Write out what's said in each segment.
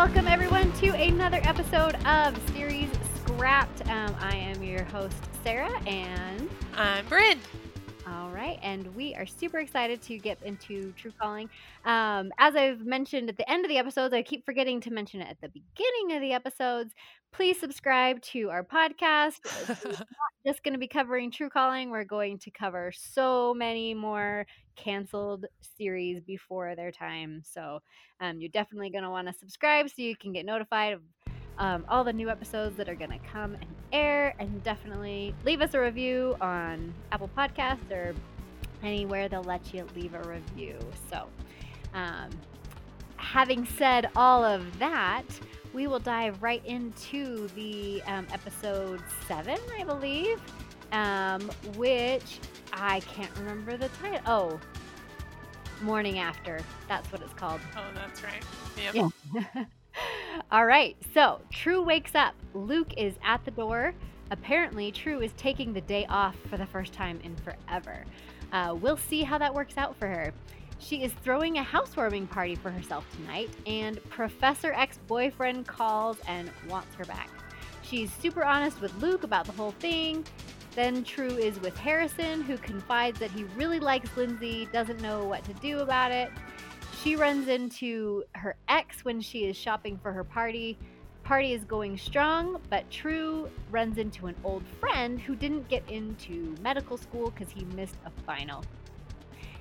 welcome everyone to another episode of Series Scrapped. Um, I am your host, Sarah, and I'm Bryn. All right, and we are super excited to get into Tru Calling. Um, as I've mentioned at the end of the episodes, I keep forgetting to mention it at the beginning of the episodes. Please subscribe to our podcast. We're not just going to be covering Tru Calling, we're going to cover so many more canceled series before their time. So um, you're definitely going to want to subscribe so you can get notified of um, all the new episodes that are going to come and air. And definitely leave us a review on Apple Podcasts or anywhere they'll let you leave a review. So, um, having said all of that, we will dive right into the um, episode seven, I believe, um, which I can't remember the title. Oh, Morning After. That's what it's called. Oh, that's right. Yep. Yeah. All right. So Tru wakes up. Luke is at the door. Apparently, Tru is taking the day off for the first time in forever. Uh, we'll see how that works out for her. She is throwing a housewarming party for herself tonight, and Professor X boyfriend calls and wants her back. She's super honest with Luke about the whole thing. Then Tru is with Harrison, who confides that he really likes Lindsay, doesn't know what to do about it. She runs into her ex when she is shopping for her party. Party is going strong, but Tru runs into an old friend who didn't get into medical school because he missed a final.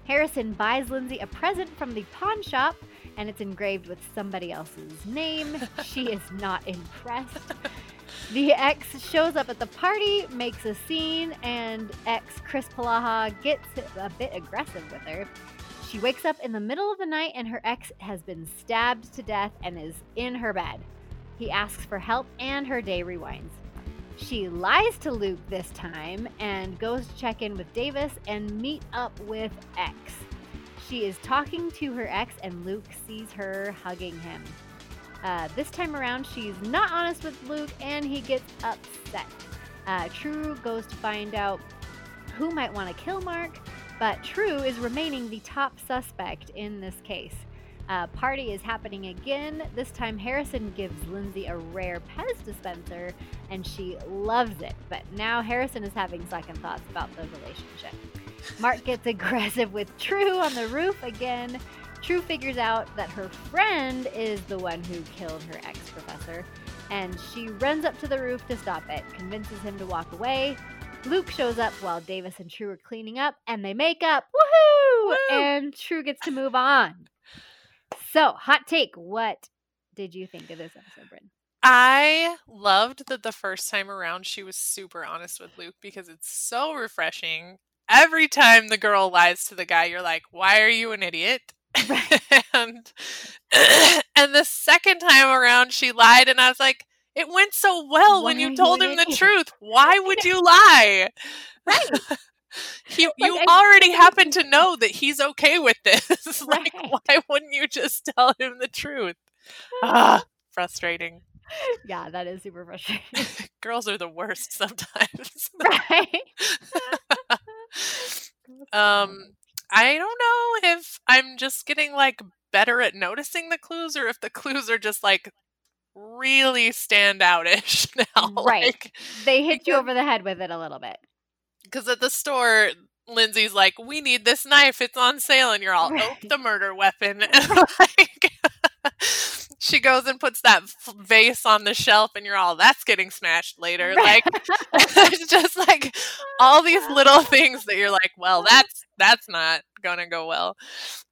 Harrison buys Lindsay a present from the pawn shop, and it's engraved with somebody else's name. she is not impressed. The ex shows up at the party, makes a scene, and ex Chris Palaha gets a bit aggressive with her. She wakes up in the middle of the night and her ex has been stabbed to death and is in her bed. He asks for help and her day rewinds. She lies to Luke this time and goes to check in with Davis and meet up with X. She is talking to her ex and Luke sees her hugging him. Uh, this time around, she's not honest with Luke and he gets upset. Uh, Tru goes to find out who might want to kill Mark, but Tru is remaining the top suspect in this case. Uh, party is happening again. This time, Harrison gives Lindsay a rare Pez dispenser, and she loves it. But now Harrison is having second thoughts about the relationship. Mark gets aggressive with Tru on the roof again. Tru figures out that her friend is the one who killed her ex professor, and she runs up to the roof to stop it, convinces him to walk away. Luke shows up while Davis and Tru are cleaning up, and they make up. Woohoo! Woo! And Tru gets to move on. So, hot take. What did you think of this episode, Bryn? I loved that the first time around she was super honest with Luke because it's so refreshing. Every time the girl lies to the guy, you're like, "Why are you an idiot?" and and the second time around, she lied, and I was like, "It went so well when Why are you you told an him the idiot?" truth. Why would you lie?" Right. You you I- already happen to know that he's okay with this. like, Right. why wouldn't you just tell him the truth? Ah, frustrating. yeah, that is super frustrating. Girls are the worst sometimes. right? um, I don't know if I'm just getting like better at noticing the clues or if the clues are just like really standoutish now. Right. Like, they hit you over the head with it a little bit. Because at the store, Lindsay's like, "We need this knife. It's on sale," and you're all, Right. "Oh, the murder weapon!" And like, she goes and puts that f- vase on the shelf, and you're all, "That's getting smashed later." Like, it's just like all these little things that you're like, "Well, that's that's not gonna go well."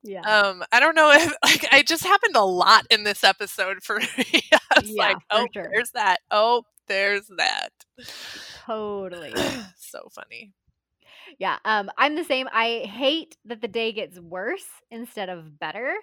yeah. Um, I don't know if like it just happened a lot in this episode for me. I was Yeah, like, "Oh, sure. there's that. Oh, there's that." Totally. so funny. Yeah, um, I'm the same. I hate that the day gets worse instead of better.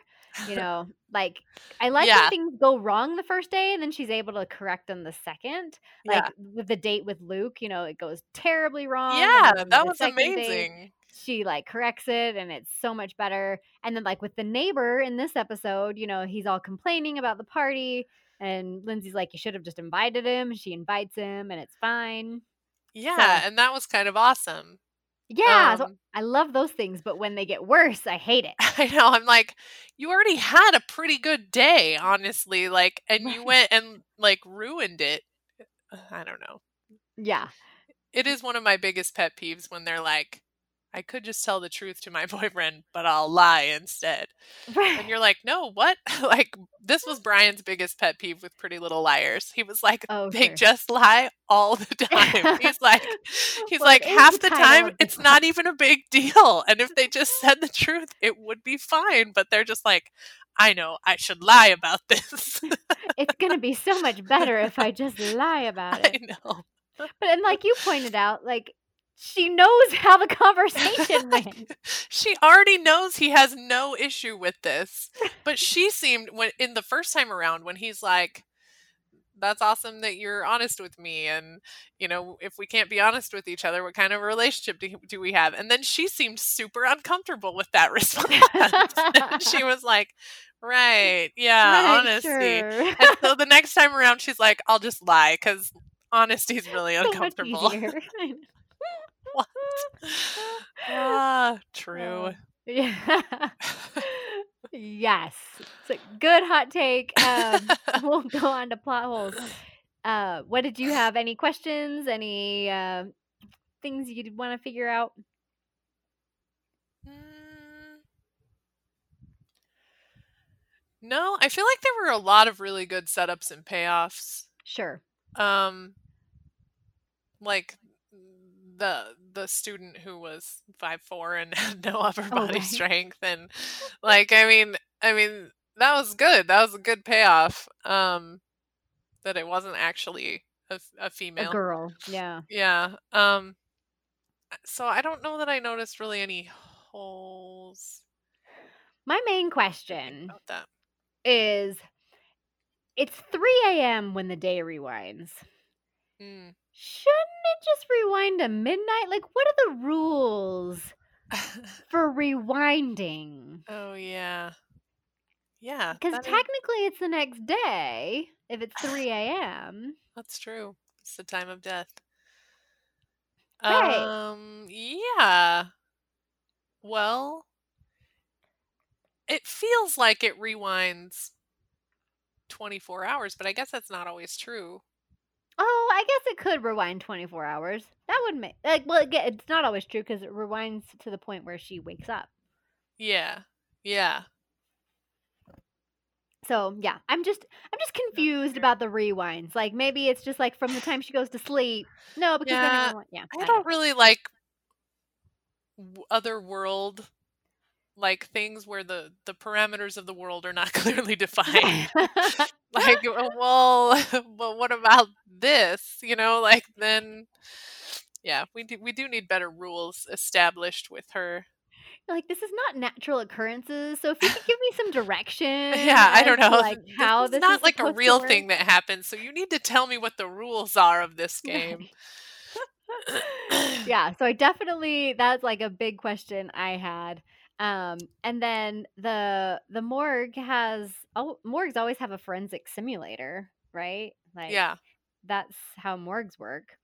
You know, like I like Yeah. when things go wrong the first day and then she's able to correct them the second. Like Yeah. with the date with Luke, you know, it goes terribly wrong. Yeah, that was amazing. she like corrects it and it's so much better. And then like with the neighbor in this episode, you know, he's all complaining about the party and Lindsay's like, You should have just invited him. She invites him and it's fine. Yeah, So- and that was kind of awesome. Yeah, so um I love those things, but when they get worse, I hate it. I know. I'm like, you already had a pretty good day, honestly. Like, and you went and like ruined it. Uh, I don't know. Yeah. It is one of my biggest pet peeves when they're like, I could just tell the truth to my boyfriend, but I'll lie instead. And you're like, no, what? like, this was Brian's biggest pet peeve with Pretty Little Liars. He was like, Oh, they sure. just lie all the time. He's like, he's Well, like, half the the time, it's not even a big deal. And if they just said the truth, it would be fine. But they're just like, I know, I should lie about this. It's gonna be so much better if I just lie about it. I know. But and like you pointed out, like she knows how the conversation went. she already knows he has no issue with this. But she seemed when in the first time around when he's like that's awesome that you're honest with me and you know if we can't be honest with each other what kind of a relationship do, do we have and then she seemed super uncomfortable with that response she was like right yeah Right, honesty sure. and so the next time around she's like i'll just lie because honesty is really So uncomfortable. What? ah true yeah. yes. It's a good hot take. Um, we'll go on to plot holes. Uh, what did you have? Any questions? Any uh, things you'd want to figure out? Mm. No, I feel like there were a lot of really good setups and payoffs. Sure. Um like the the student who was five four and had no upper Oh, body right. strength and like I mean I mean that was good. That was a good payoff. Um that it wasn't actually a, a A female. girl. Yeah. Yeah. Um so I don't know that I noticed really any holes My main question about that. is it's 3 a.m. when the day rewinds. Mm. Shouldn't it just rewind to midnight? Like, what are the rules for rewinding? oh yeah. Yeah. Because that is- technically it's the next day if it's 3 a.m. That's true. It's the time of death. Right. Um yeah. Well, it feels like it rewinds 24 hours, but I guess that's not always true. Oh, I guess it could rewind 24 hours. That would make, like, well, again, it's not always true because it rewinds to the point where she wakes up. Yeah. Yeah. So, yeah, I'm just, I'm just confused about the rewinds. Like, maybe it's just like from the time she goes to sleep. No, because then Yeah, yeah. I don't really like other world like things where the the parameters of the world are not clearly defined. like well but what about this? You know like then yeah we do we do need better rules established with her. Like this is not natural occurrences. So if you could give me some direction, yeah i don't know. like how This is not is like a real thing that happens so you need to tell me what the rules are of this game. Yeah, so I definitely that's like a big question I had. Um, and then the the morgue has oh morgues always have a forensic simulator, right? Like yeah that's how morgues work.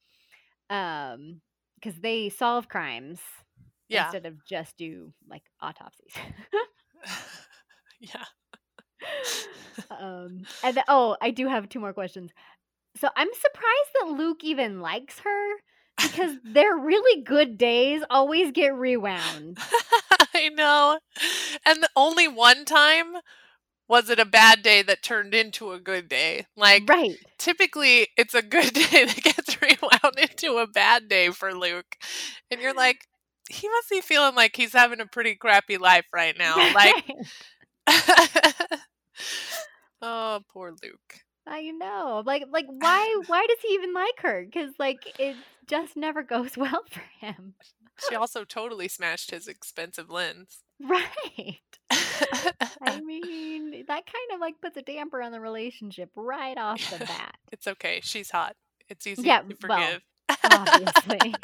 Um, because they solve crimes yeah instead of just do like autopsies. yeah um, and the, oh, I do have two more questions. So I'm surprised that Luke even likes her because their really good days always get rewound. I know and the only one time was it a bad day that turned into a good day like right. typically it's a good day that gets rewound into a bad day for Luke. And you're like, he must be feeling like he's having a pretty crappy life right now. Like, oh, poor Luke. I know. Like like why why does he even like her? Cuz like it just never goes well for him. She also totally smashed his expensive lens. Right. I mean, that kind of like puts a damper on the relationship right off the bat. it's okay. She's hot. It's easy Yeah, to well, forgive. Obviously.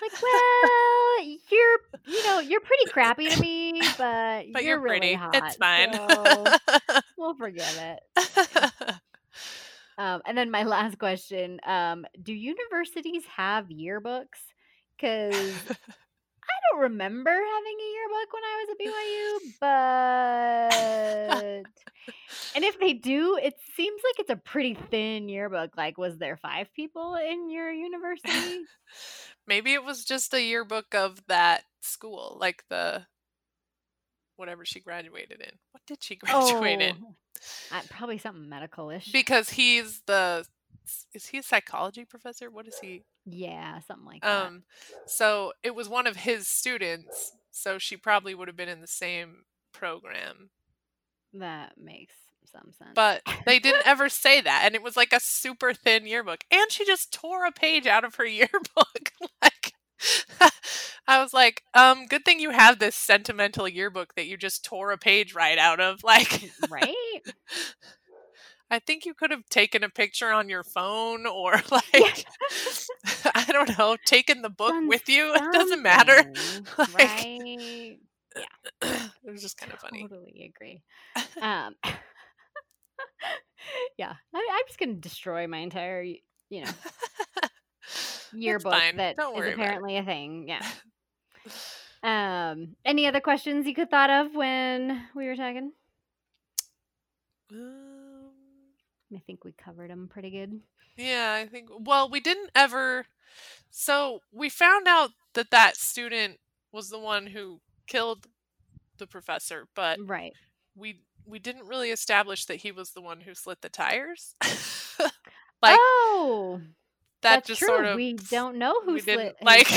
like, well, you're you know, you're pretty crappy to me, but, but you're, you're, really pretty. hot. it's fine. so we'll forgive it. Um, and then my last question: um, Do universities have yearbooks? Because I don't remember having a yearbook when I was at BYU, but and if they do, it seems like it's a pretty thin yearbook. Like, was there five people in your university? Maybe it was just a yearbook of that school, like the whatever she graduated in. What did she graduate in? Oh, uh, probably something medical-ish. Because he's the is he a psychology professor? What is he? yeah, something like that. Um so it was one of his students, so she probably would have been in the same program. That makes some sense. But they didn't ever say that and it was like a super thin yearbook and she just tore a page out of her yearbook like I was like, um, good thing you have this sentimental yearbook that you just tore a page right out of. Like, right? I think you could have taken a picture on your phone or like, I don't know, taken the book Done with you. It doesn't matter. Like, right? it was just kind of funny. Totally agree. Um, yeah, I, I'm just gonna destroy my entire, you know, yearbook that Don't is worry about it. apparently a thing. Yeah. Um, any other questions you could thought of when we were talking? Um, I think we covered them pretty good. yeah, I think. Well, we didn't ever. So we found out that that student was the one who killed the professor, but Right. we we didn't really establish that he was the one who slit the tires. like oh, that that's just true. sort of we don't know who slit like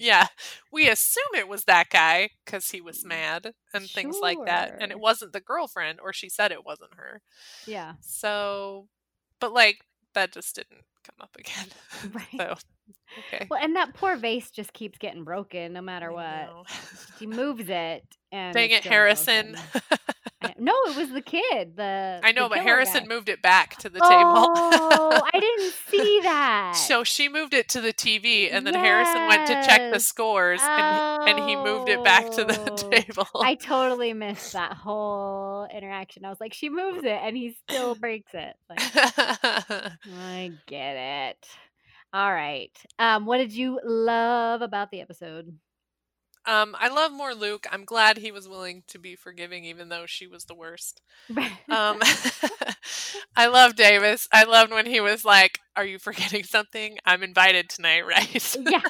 yeah we assume it was that guy because he was mm, mad and things like that and it wasn't the girlfriend or she said it wasn't her Yeah. so but like that just didn't come up again Right. so okay Well, and that poor vase just keeps getting broken no matter what. She moves it, and dang it harrison no, it was the kid. The i know the but harrison guy. moved it back to the table. Oh, I didn't see that. so she moved it to the tv and then harrison went to check the Yes. scores and, and he moved it back to the Oh, table I totally missed that whole interaction. I was like, she moves it, and he still breaks it. Like, I get it. All right. Um, what did you love about the episode? Um, I love more Luke. I'm glad he was willing to be forgiving, even though she was the worst. Um, I love Davis. I loved when he was like, "Are you forgetting something? I'm invited tonight, right?" yeah,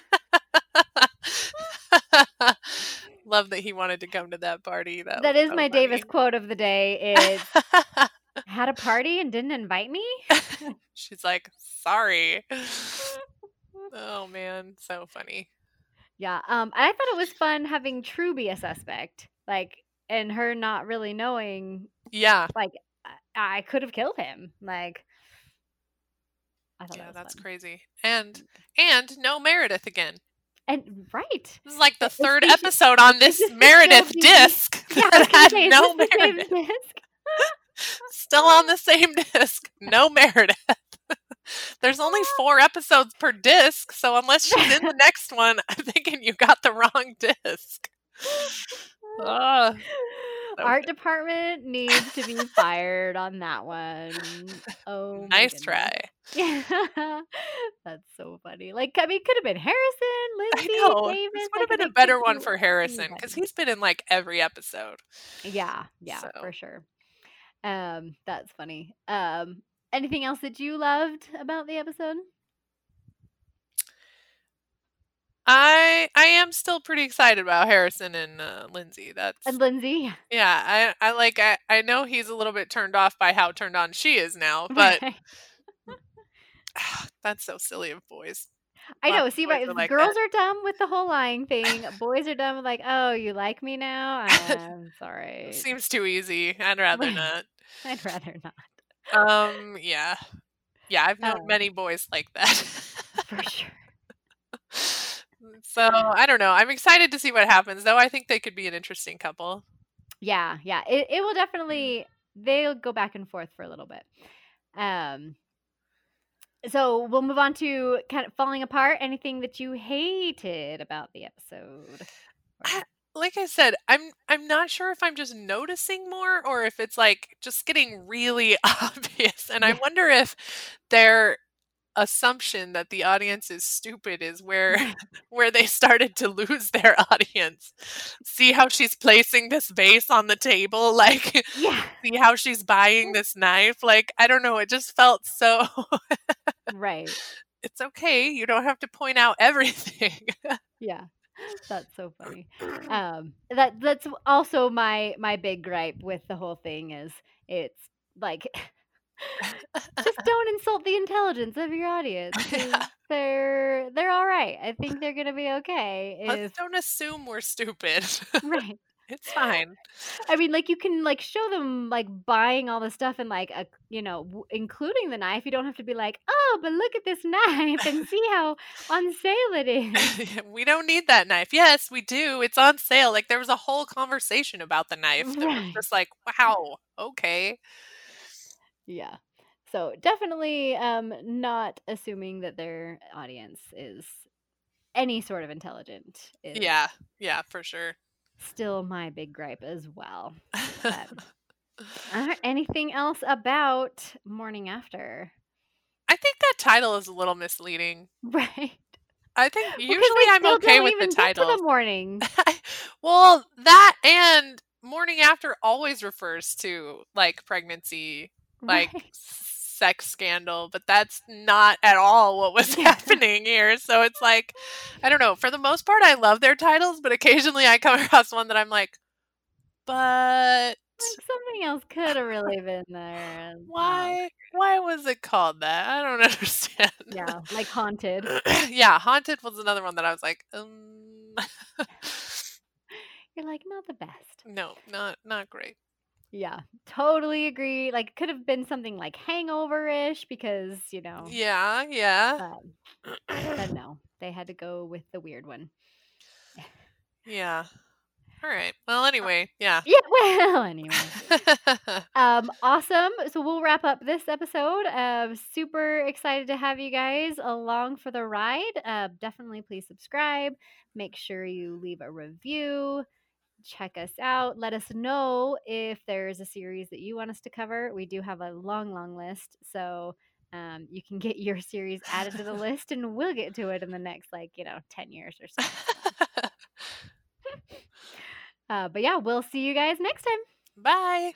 love that he wanted to come to that party. That, that is so my Davis quote of the day. Is had a party and didn't invite me. She's like, "Sorry." Oh man, so funny. Yeah. Um, I thought it was fun having Tru be a suspect, like, and her not really knowing, Yeah, like, I, I could have killed him. Like, I thought yeah, that that's fun. crazy. And and no Meredith again. And right. This is like the third episode on this Meredith disc Yeah, that had no this the same Meredith. disc? Still on the same disc, no Meredith. There's only four episodes per disc, so unless she's in the next one, I'm thinking you got the wrong disc. So Art good. department needs to be fired on that one. Oh, nice try. Yeah, that's so funny. Like, I mean, could have been Harrison, I Lindsay, know. Davis. This would like, have been a better one for Harrison because he's been in like every episode. Yeah, yeah, So. for sure. Um, that's funny. Um, anything else that you loved about the episode? I I am still pretty excited about Harrison and uh, Lindsay. That's And Lindsay, yeah. I I like I I know he's a little bit turned off by how turned on she is now, but that's so silly of boys. I Lots know. See, right? like girls are dumb with the whole lying thing. Boys are dumb with like, oh, you like me now? I'm sorry. Seems too easy. I'd rather not. I'd rather not, Um, yeah, yeah. I've known Oh. many boys like that. for sure. so I don't know. I'm excited to see what happens, though. I think they could be an interesting couple. Yeah, yeah. It it will definitely they'll go back and forth for a little bit. Um so we'll move on to kind of falling apart. Anything that you hated about the episode? I- Like I said, I'm I'm not sure if I'm just noticing more or if it's like just getting really obvious. And I wonder if they're assumption that the audience is stupid is where where they started to lose their audience. See how she's placing this vase on the table like Yeah. see how she's buying this knife like I don't know it just felt so Right. it's okay you don't have to point out everything. Yeah. That's so funny. Um that that's also my my big gripe with the whole thing is it's like just don't insult the intelligence of your audience. Yeah. they're they're all right. I think they're going to be okay Let's don't assume we're stupid. right. It's fine. I mean, like you can like show them like buying all the stuff and like a you know w- including the knife. You don't have to be like, oh, but look at this knife and see how on sale it is. we don't need that knife. Yes, we do. It's on sale. Like there was a whole conversation about the knife that was just like, wow, okay. Yeah. So definitely um not assuming that their audience is any sort of intelligent is Yeah, yeah, for sure. Still my big gripe as well. But uh, anything else about morning after? I think that title is a little misleading. Right. I think usually we I'm okay with the title. the morning. well, that and morning after always refers to like pregnancy, like Right. Sex scandal, but that's not at all what was happening here. So it's like, I don't know. For the most part, I love their titles, but occasionally I come across one that I'm like, but Like something else could have really been there. why? Why was it called that? I don't understand. Yeah, like haunted. yeah, haunted was another one that I was like, um, You're like not the best. no, not not great. Yeah, totally agree. Like could have been something like hangover-ish because, you know, Yeah, yeah, um, but no, they had to go with the weird one. yeah. All right. Well, anyway, yeah. Yeah, well, anyway. Um, awesome. So we'll wrap up this episode. Uh, super excited to have you guys along for the ride. Uh, definitely please subscribe. Make sure you leave a review. Check us out. Let us know if there's a series that you want us to cover. We do have a long, long list. So um, you can get your series added to the list and we'll get to it in the next, like, you know, 10 years or so. Uh, but yeah, we'll see you guys next time. Bye.